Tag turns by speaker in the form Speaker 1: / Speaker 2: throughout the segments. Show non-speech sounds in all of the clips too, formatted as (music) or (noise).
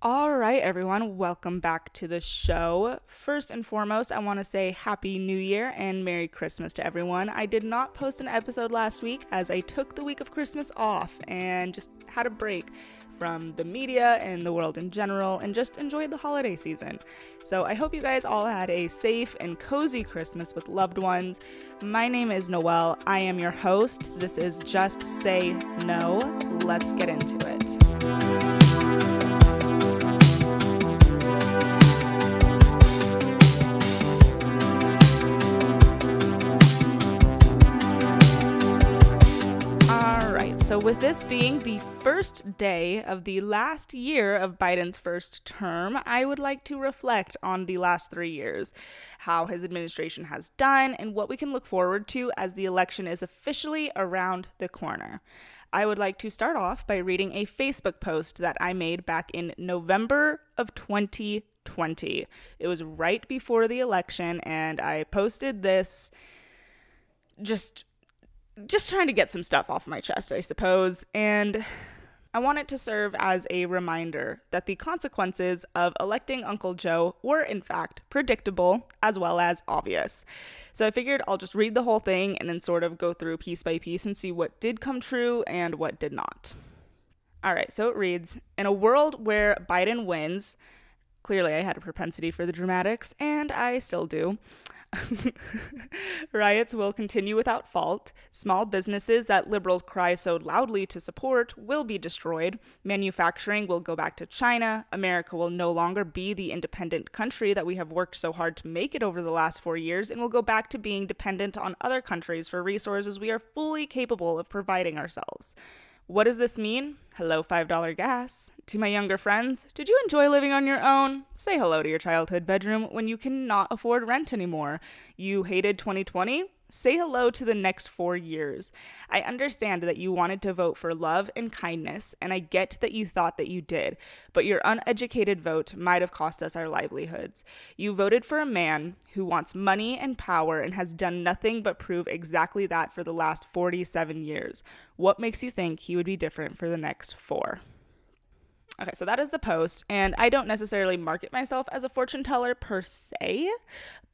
Speaker 1: All right, everyone, welcome back to the show. First and foremost, I want to say Happy New Year and Merry Christmas to everyone. I did not post an episode last week as I took the week of Christmas off and just had a break from the media and the world in general and just enjoyed the holiday season. So I hope you guys all had a safe and cozy Christmas with loved ones. My name is Noelle. I am your host. This is Just Say No. Let's get into it. With this being the first day of the last year of Biden's first term, I would like to reflect on the last three years, how his administration has done, and what we can look forward to as the election is officially around the corner. I would like to start off by reading a Facebook post that I made back in November of 2020. It was right before the election, and I posted this just just trying to get some stuff off my chest, I suppose. And I want it to serve as a reminder that the consequences of electing Uncle Joe were, in fact, predictable as well as obvious. So I figured I'll just read the whole thing and then sort of go through piece by piece and see what did come true and what did not. All right, so it reads In a world where Biden wins, clearly I had a propensity for the dramatics, and I still do. (laughs) Riots will continue without fault. Small businesses that liberals cry so loudly to support will be destroyed. Manufacturing will go back to China. America will no longer be the independent country that we have worked so hard to make it over the last four years and will go back to being dependent on other countries for resources we are fully capable of providing ourselves. What does this mean? Hello, $5 gas. To my younger friends, did you enjoy living on your own? Say hello to your childhood bedroom when you cannot afford rent anymore. You hated 2020? Say hello to the next four years. I understand that you wanted to vote for love and kindness, and I get that you thought that you did, but your uneducated vote might have cost us our livelihoods. You voted for a man who wants money and power and has done nothing but prove exactly that for the last 47 years. What makes you think he would be different for the next four? Okay, so that is the post, and I don't necessarily market myself as a fortune teller per se,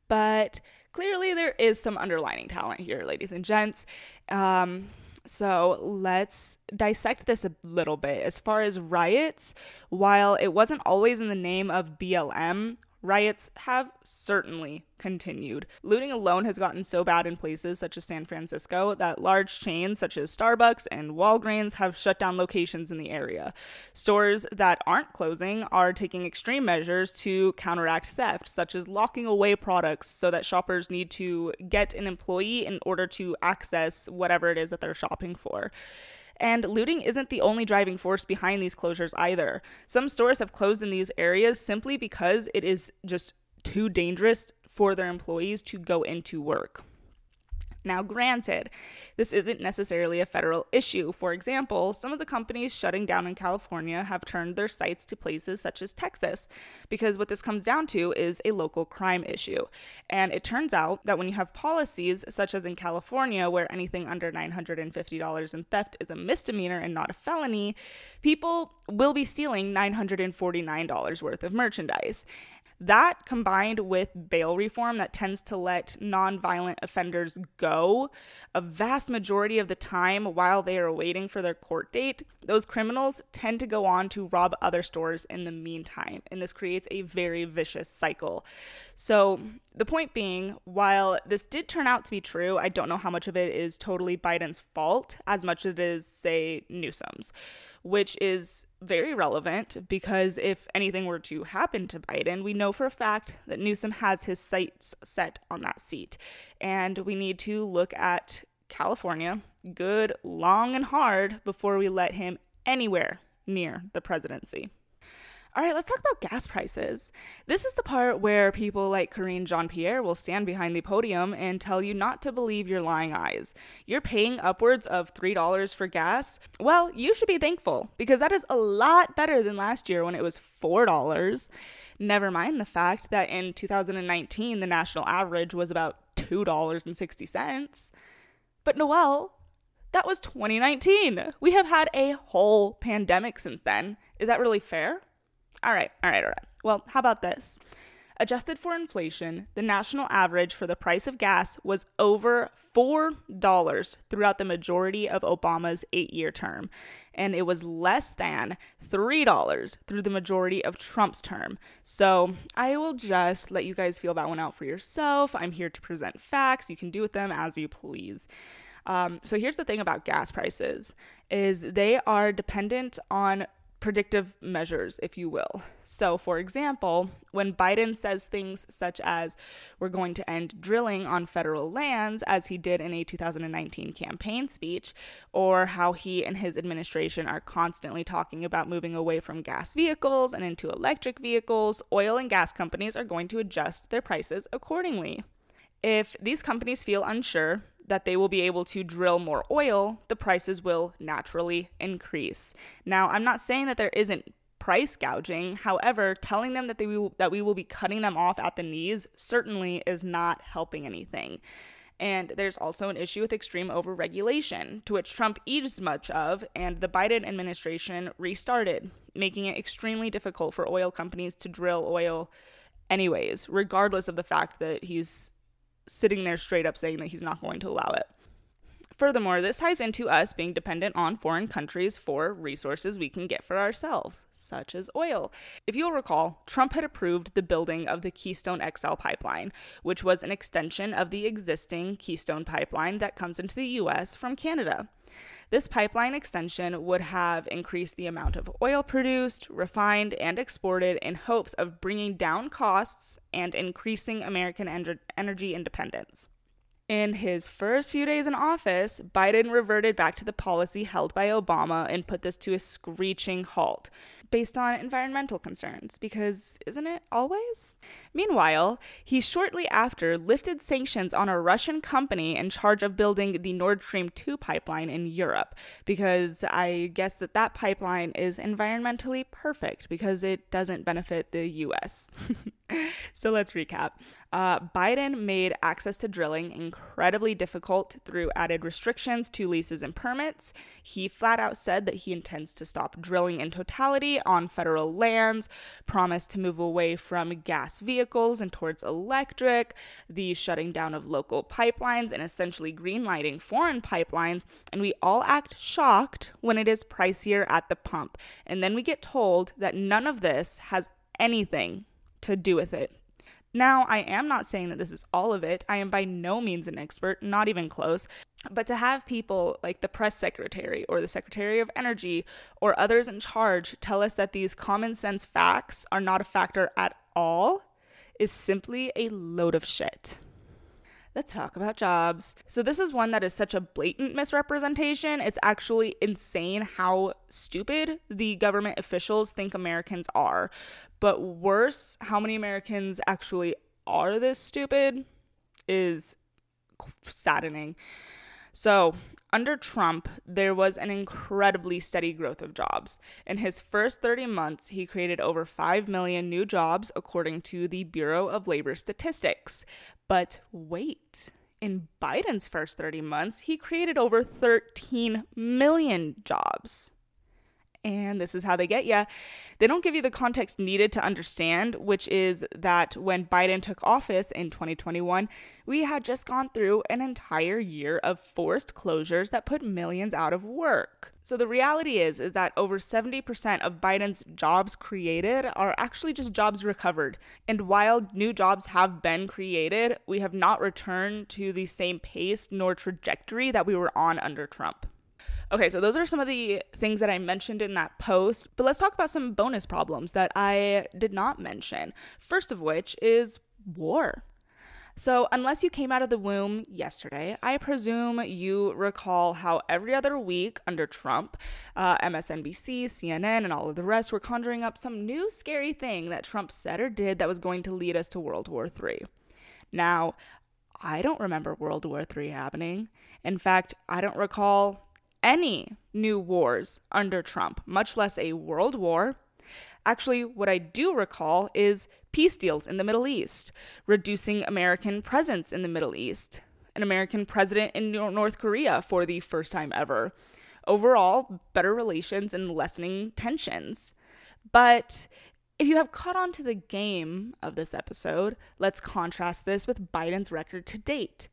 Speaker 1: but clearly there is some underlining talent here, ladies and gents. Um, so let's dissect this a little bit. As far as riots, while it wasn't always in the name of BLM, Riots have certainly continued. Looting alone has gotten so bad in places such as San Francisco that large chains such as Starbucks and Walgreens have shut down locations in the area. Stores that aren't closing are taking extreme measures to counteract theft, such as locking away products so that shoppers need to get an employee in order to access whatever it is that they're shopping for. And looting isn't the only driving force behind these closures either. Some stores have closed in these areas simply because it is just too dangerous for their employees to go into work. Now, granted, this isn't necessarily a federal issue. For example, some of the companies shutting down in California have turned their sites to places such as Texas, because what this comes down to is a local crime issue. And it turns out that when you have policies, such as in California, where anything under $950 in theft is a misdemeanor and not a felony, people will be stealing $949 worth of merchandise. That combined with bail reform that tends to let nonviolent offenders go a vast majority of the time while they are waiting for their court date, those criminals tend to go on to rob other stores in the meantime. And this creates a very vicious cycle. So, the point being, while this did turn out to be true, I don't know how much of it is totally Biden's fault as much as it is, say, Newsom's which is very relevant because if anything were to happen to Biden, we know for a fact that Newsom has his sights set on that seat. And we need to look at California good, long, and hard before we let him anywhere near the presidency. All right, let's talk about gas prices. This is the part where people like Karine Jean Pierre will stand behind the podium and tell you not to believe your lying eyes. You're paying upwards of $3 for gas? Well, you should be thankful because that is a lot better than last year when it was $4. Never mind the fact that in 2019, the national average was about $2.60. But Noelle, that was 2019. We have had a whole pandemic since then. Is that really fair? All right, all right, all right. Well, how about this? Adjusted for inflation, the national average for the price of gas was over $4 throughout the majority of Obama's eight year term, and it was less than $3 through the majority of Trump's term. So I will just let you guys feel that one out for yourself. I'm here to present facts. You can do with them as you please. Um, so here's the thing about gas prices is they are dependent on predictive measures, if you will. So, for example, when Biden says things such as, we're going to end drilling on federal lands, as he did in a 2019 campaign speech, or how he and his administration are constantly talking about moving away from gas vehicles and into electric vehicles, oil and gas companies are going to adjust their prices accordingly. If these companies feel unsure, that they will be able to drill more oil, the prices will naturally increase. Now, I'm not saying that there isn't price gouging. However, telling them that they will, that we will be cutting them off at the knees certainly is not helping anything. And there's also an issue with extreme overregulation, to which Trump eats much of, and the Biden administration restarted, making it extremely difficult for oil companies to drill oil anyways, regardless of the fact that he's sitting there straight up saying that he's not going to allow it. Furthermore, this ties into us being dependent on foreign countries for resources we can get for ourselves, such as oil. If you'll recall, Trump had approved the building of the Keystone XL pipeline, which was an extension of the existing Keystone pipeline that comes into the US from Canada. This pipeline extension would have increased the amount of oil produced, refined, and exported in hopes of bringing down costs and increasing American en- energy independence. In his first few days in office, Biden reverted back to the policy held by Obama and put this to a screeching halt, based on environmental concerns, because isn't it always? Meanwhile, he shortly after lifted sanctions on a Russian company in charge of building the Nord Stream 2 pipeline in Europe, because I guess that that pipeline is environmentally perfect because it doesn't benefit the US. (laughs) so let's recap. Uh, Biden made access to drilling incredibly difficult through added restrictions to leases and permits. He flat out said that he intends to stop drilling in totality on federal lands, promised to move away from gas vehicles and towards electric, the shutting down of local pipelines, and essentially greenlighting foreign pipelines. And we all act shocked when it is pricier at the pump. And then we get told that none of this has anything to do with it. Now, I am not saying that this is all of it. I am by no means an expert, not even close. But to have people like the press secretary or the secretary of energy or others in charge tell us that these common sense facts are not a factor at all is simply a load of shit. Let's talk about jobs. So, this is one that is such a blatant misrepresentation. It's actually insane how stupid the government officials think Americans are. But worse, how many Americans actually are this stupid is saddening. So, under Trump, there was an incredibly steady growth of jobs. In his first 30 months, he created over 5 million new jobs, according to the Bureau of Labor Statistics. But wait, in Biden's first 30 months, he created over 13 million jobs and this is how they get you. They don't give you the context needed to understand, which is that when Biden took office in 2021, we had just gone through an entire year of forced closures that put millions out of work. So the reality is is that over 70% of Biden's jobs created are actually just jobs recovered. And while new jobs have been created, we have not returned to the same pace nor trajectory that we were on under Trump. Okay, so those are some of the things that I mentioned in that post, but let's talk about some bonus problems that I did not mention. First of which is war. So, unless you came out of the womb yesterday, I presume you recall how every other week under Trump, uh, MSNBC, CNN, and all of the rest were conjuring up some new scary thing that Trump said or did that was going to lead us to World War III. Now, I don't remember World War III happening. In fact, I don't recall any new wars under Trump, much less a world war. Actually, what I do recall is peace deals in the Middle East, reducing American presence in the Middle East, an American president in North Korea for the first time ever. Overall, better relations and lessening tensions. But If you have caught on to the game of this episode, let's contrast this with Biden's record to date.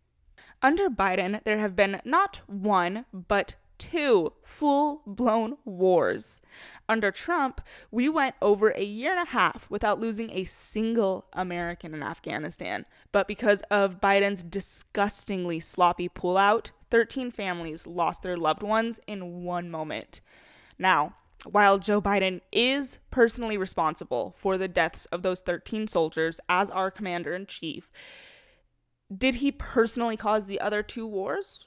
Speaker 1: Under Biden, there have been not one, but two full blown wars. Under Trump, we went over a year and a half without losing a single American in Afghanistan. But because of Biden's disgustingly sloppy pullout, 13 families lost their loved ones in one moment. Now, while Joe Biden is personally responsible for the deaths of those 13 soldiers as our commander in chief, did he personally cause the other two wars?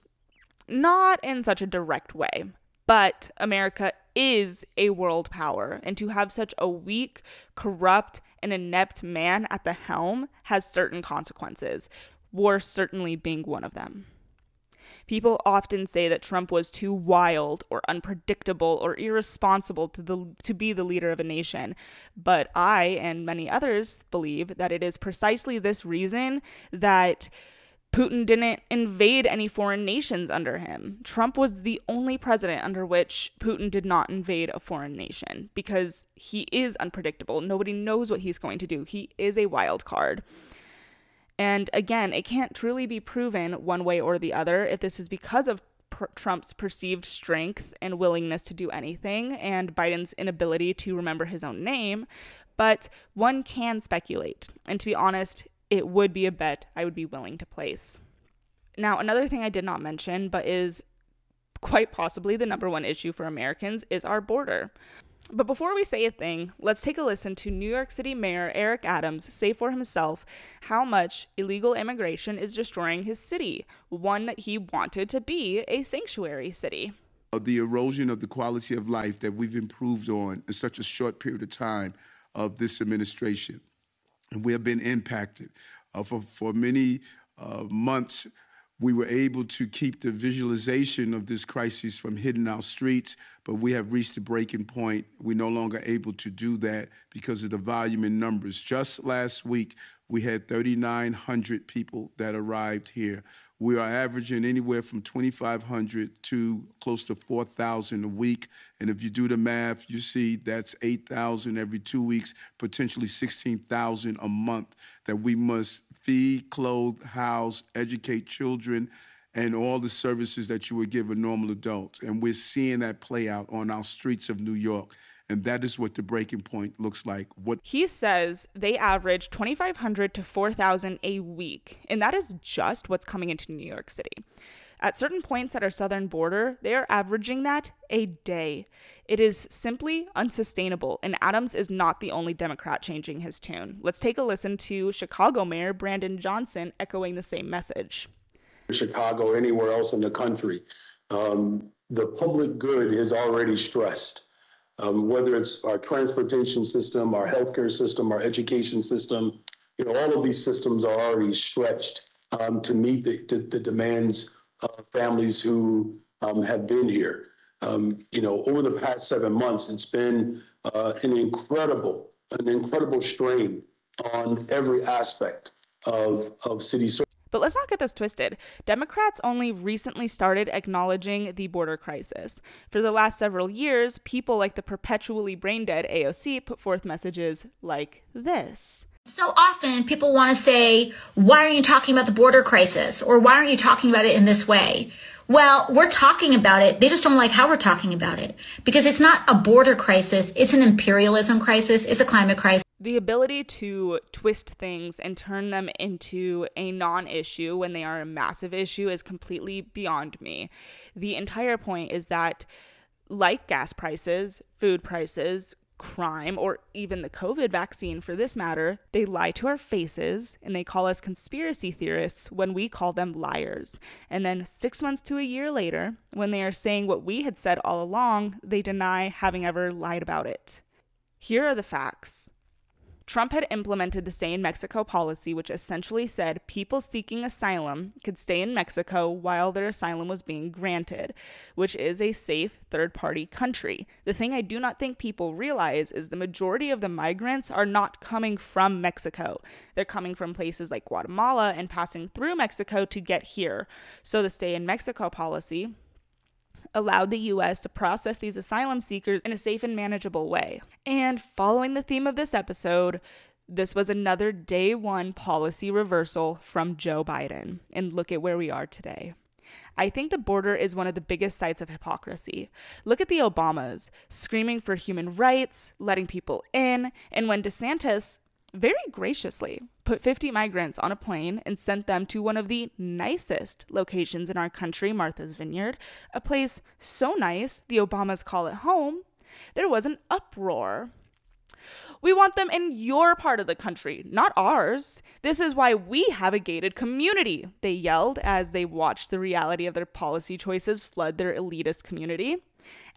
Speaker 1: Not in such a direct way, but America is a world power, and to have such a weak, corrupt, and inept man at the helm has certain consequences, war certainly being one of them. People often say that Trump was too wild or unpredictable or irresponsible to the to be the leader of a nation. But I and many others believe that it is precisely this reason that Putin didn't invade any foreign nations under him. Trump was the only president under which Putin did not invade a foreign nation because he is unpredictable. Nobody knows what he's going to do. He is a wild card. And again, it can't truly be proven one way or the other if this is because of pr- Trump's perceived strength and willingness to do anything and Biden's inability to remember his own name, but one can speculate. And to be honest, it would be a bet I would be willing to place. Now, another thing I did not mention, but is quite possibly the number one issue for Americans, is our border. But before we say a thing, let's take a listen to New York City Mayor Eric Adams say for himself how much illegal immigration is destroying his city, one that he wanted to be a sanctuary city.
Speaker 2: The erosion of the quality of life that we've improved on in such a short period of time of this administration. And we have been impacted. Uh, for, for many uh, months, we were able to keep the visualization of this crisis from hitting our streets, but we have reached a breaking point. We're no longer able to do that because of the volume in numbers. Just last week, we had 3,900 people that arrived here. We are averaging anywhere from 2,500 to close to 4,000 a week. And if you do the math, you see that's 8,000 every two weeks, potentially 16,000 a month that we must feed, clothe, house, educate children, and all the services that you would give a normal adult. And we're seeing that play out on our streets of New York. And that is what the breaking point looks like. What
Speaker 1: he says they average 2,500 to 4,000 a week, and that is just what's coming into New York City. At certain points at our southern border, they are averaging that a day. It is simply unsustainable, and Adams is not the only Democrat changing his tune. Let's take a listen to Chicago Mayor Brandon Johnson echoing the same message.
Speaker 3: Chicago, anywhere else in the country, um, the public good is already stressed um, whether it's our transportation system, our healthcare system, our education system, you know, all of these systems are already stretched um, to meet the, the, the, demands of families who um, have been here. Um, you know, over the past seven months, it's been uh, an incredible, an incredible strain on every aspect of, of city service.
Speaker 1: But let's not get this twisted. Democrats only recently started acknowledging the border crisis. For the last several years, people like the perpetually brain dead AOC put forth messages like this.
Speaker 4: So often people want to say, why aren't you talking about the border crisis? Or why aren't you talking about it in this way? Well, we're talking about it. They just don't like how we're talking about it because it's not a border crisis. It's an imperialism crisis. It's a climate crisis
Speaker 1: the ability to twist things and turn them into a non issue when they are a massive issue is completely beyond me. The entire point is that, like gas prices, food prices, crime, or even the COVID vaccine for this matter, they lie to our faces and they call us conspiracy theorists when we call them liars. And then six months to a year later, when they are saying what we had said all along, they deny having ever lied about it. Here are the facts. Trump had implemented the Stay in Mexico policy, which essentially said people seeking asylum could stay in Mexico while their asylum was being granted, which is a safe third party country. The thing I do not think people realize is the majority of the migrants are not coming from Mexico. They're coming from places like Guatemala and passing through Mexico to get here. So the Stay in Mexico policy allowed the US to process these asylum seekers in a safe and manageable way. And following the theme of this episode, this was another day one policy reversal from Joe Biden. And look at where we are today. I think the border is one of the biggest sites of hypocrisy. Look at the Obamas screaming for human rights, letting people in, and when DeSantis very graciously put 50 migrants on a plane and sent them to one of the nicest locations in our country, Martha's Vineyard, a place so nice the Obamas call it home, there was an uproar. We want them in your part of the country, not ours. This is why we have a gated community, they yelled as they watched the reality of their policy choices flood their elitist community.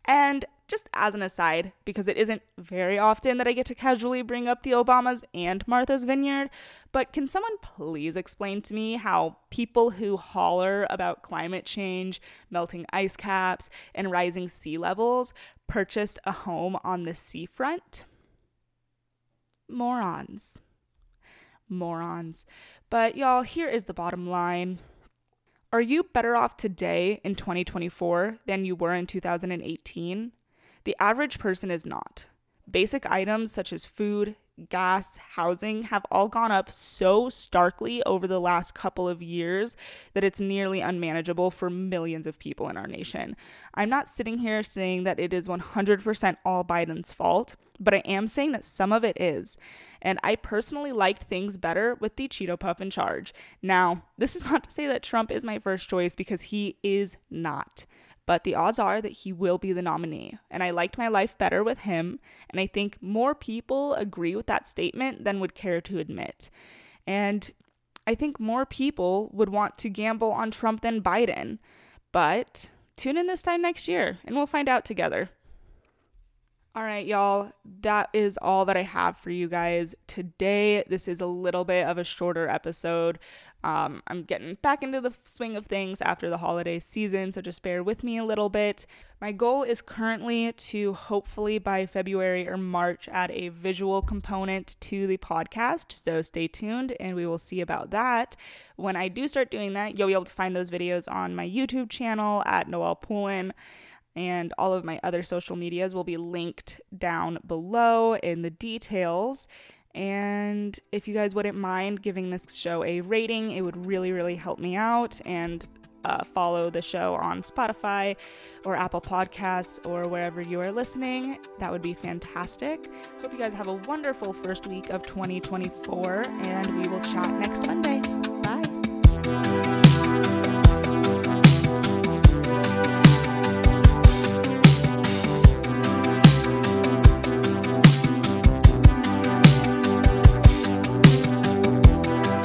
Speaker 1: And just as an aside, because it isn't very often that I get to casually bring up the Obamas and Martha's Vineyard, but can someone please explain to me how people who holler about climate change, melting ice caps, and rising sea levels purchased a home on the seafront? Morons. Morons. But y'all, here is the bottom line. Are you better off today in 2024 than you were in 2018? The average person is not. Basic items such as food, gas, housing have all gone up so starkly over the last couple of years that it's nearly unmanageable for millions of people in our nation. I'm not sitting here saying that it is 100% all Biden's fault, but I am saying that some of it is. And I personally liked things better with the Cheeto Puff in charge. Now, this is (laughs) not to say that Trump is my first choice because he is not but the odds are that he will be the nominee. And I liked my life better with him, and I think more people agree with that statement than would care to admit. And I think more people would want to gamble on Trump than Biden. But tune in this time next year, and we'll find out together. All right, y'all, that is all that I have for you guys today. This is a little bit of a shorter episode. Um, I'm getting back into the swing of things after the holiday season, so just bear with me a little bit. My goal is currently to hopefully by February or March add a visual component to the podcast, so stay tuned and we will see about that. When I do start doing that, you'll be able to find those videos on my YouTube channel at Noelle Pullin and all of my other social medias will be linked down below in the details. And if you guys wouldn't mind giving this show a rating, it would really, really help me out. And uh, follow the show on Spotify or Apple Podcasts or wherever you are listening. That would be fantastic. Hope you guys have a wonderful first week of 2024, and we will chat next Monday.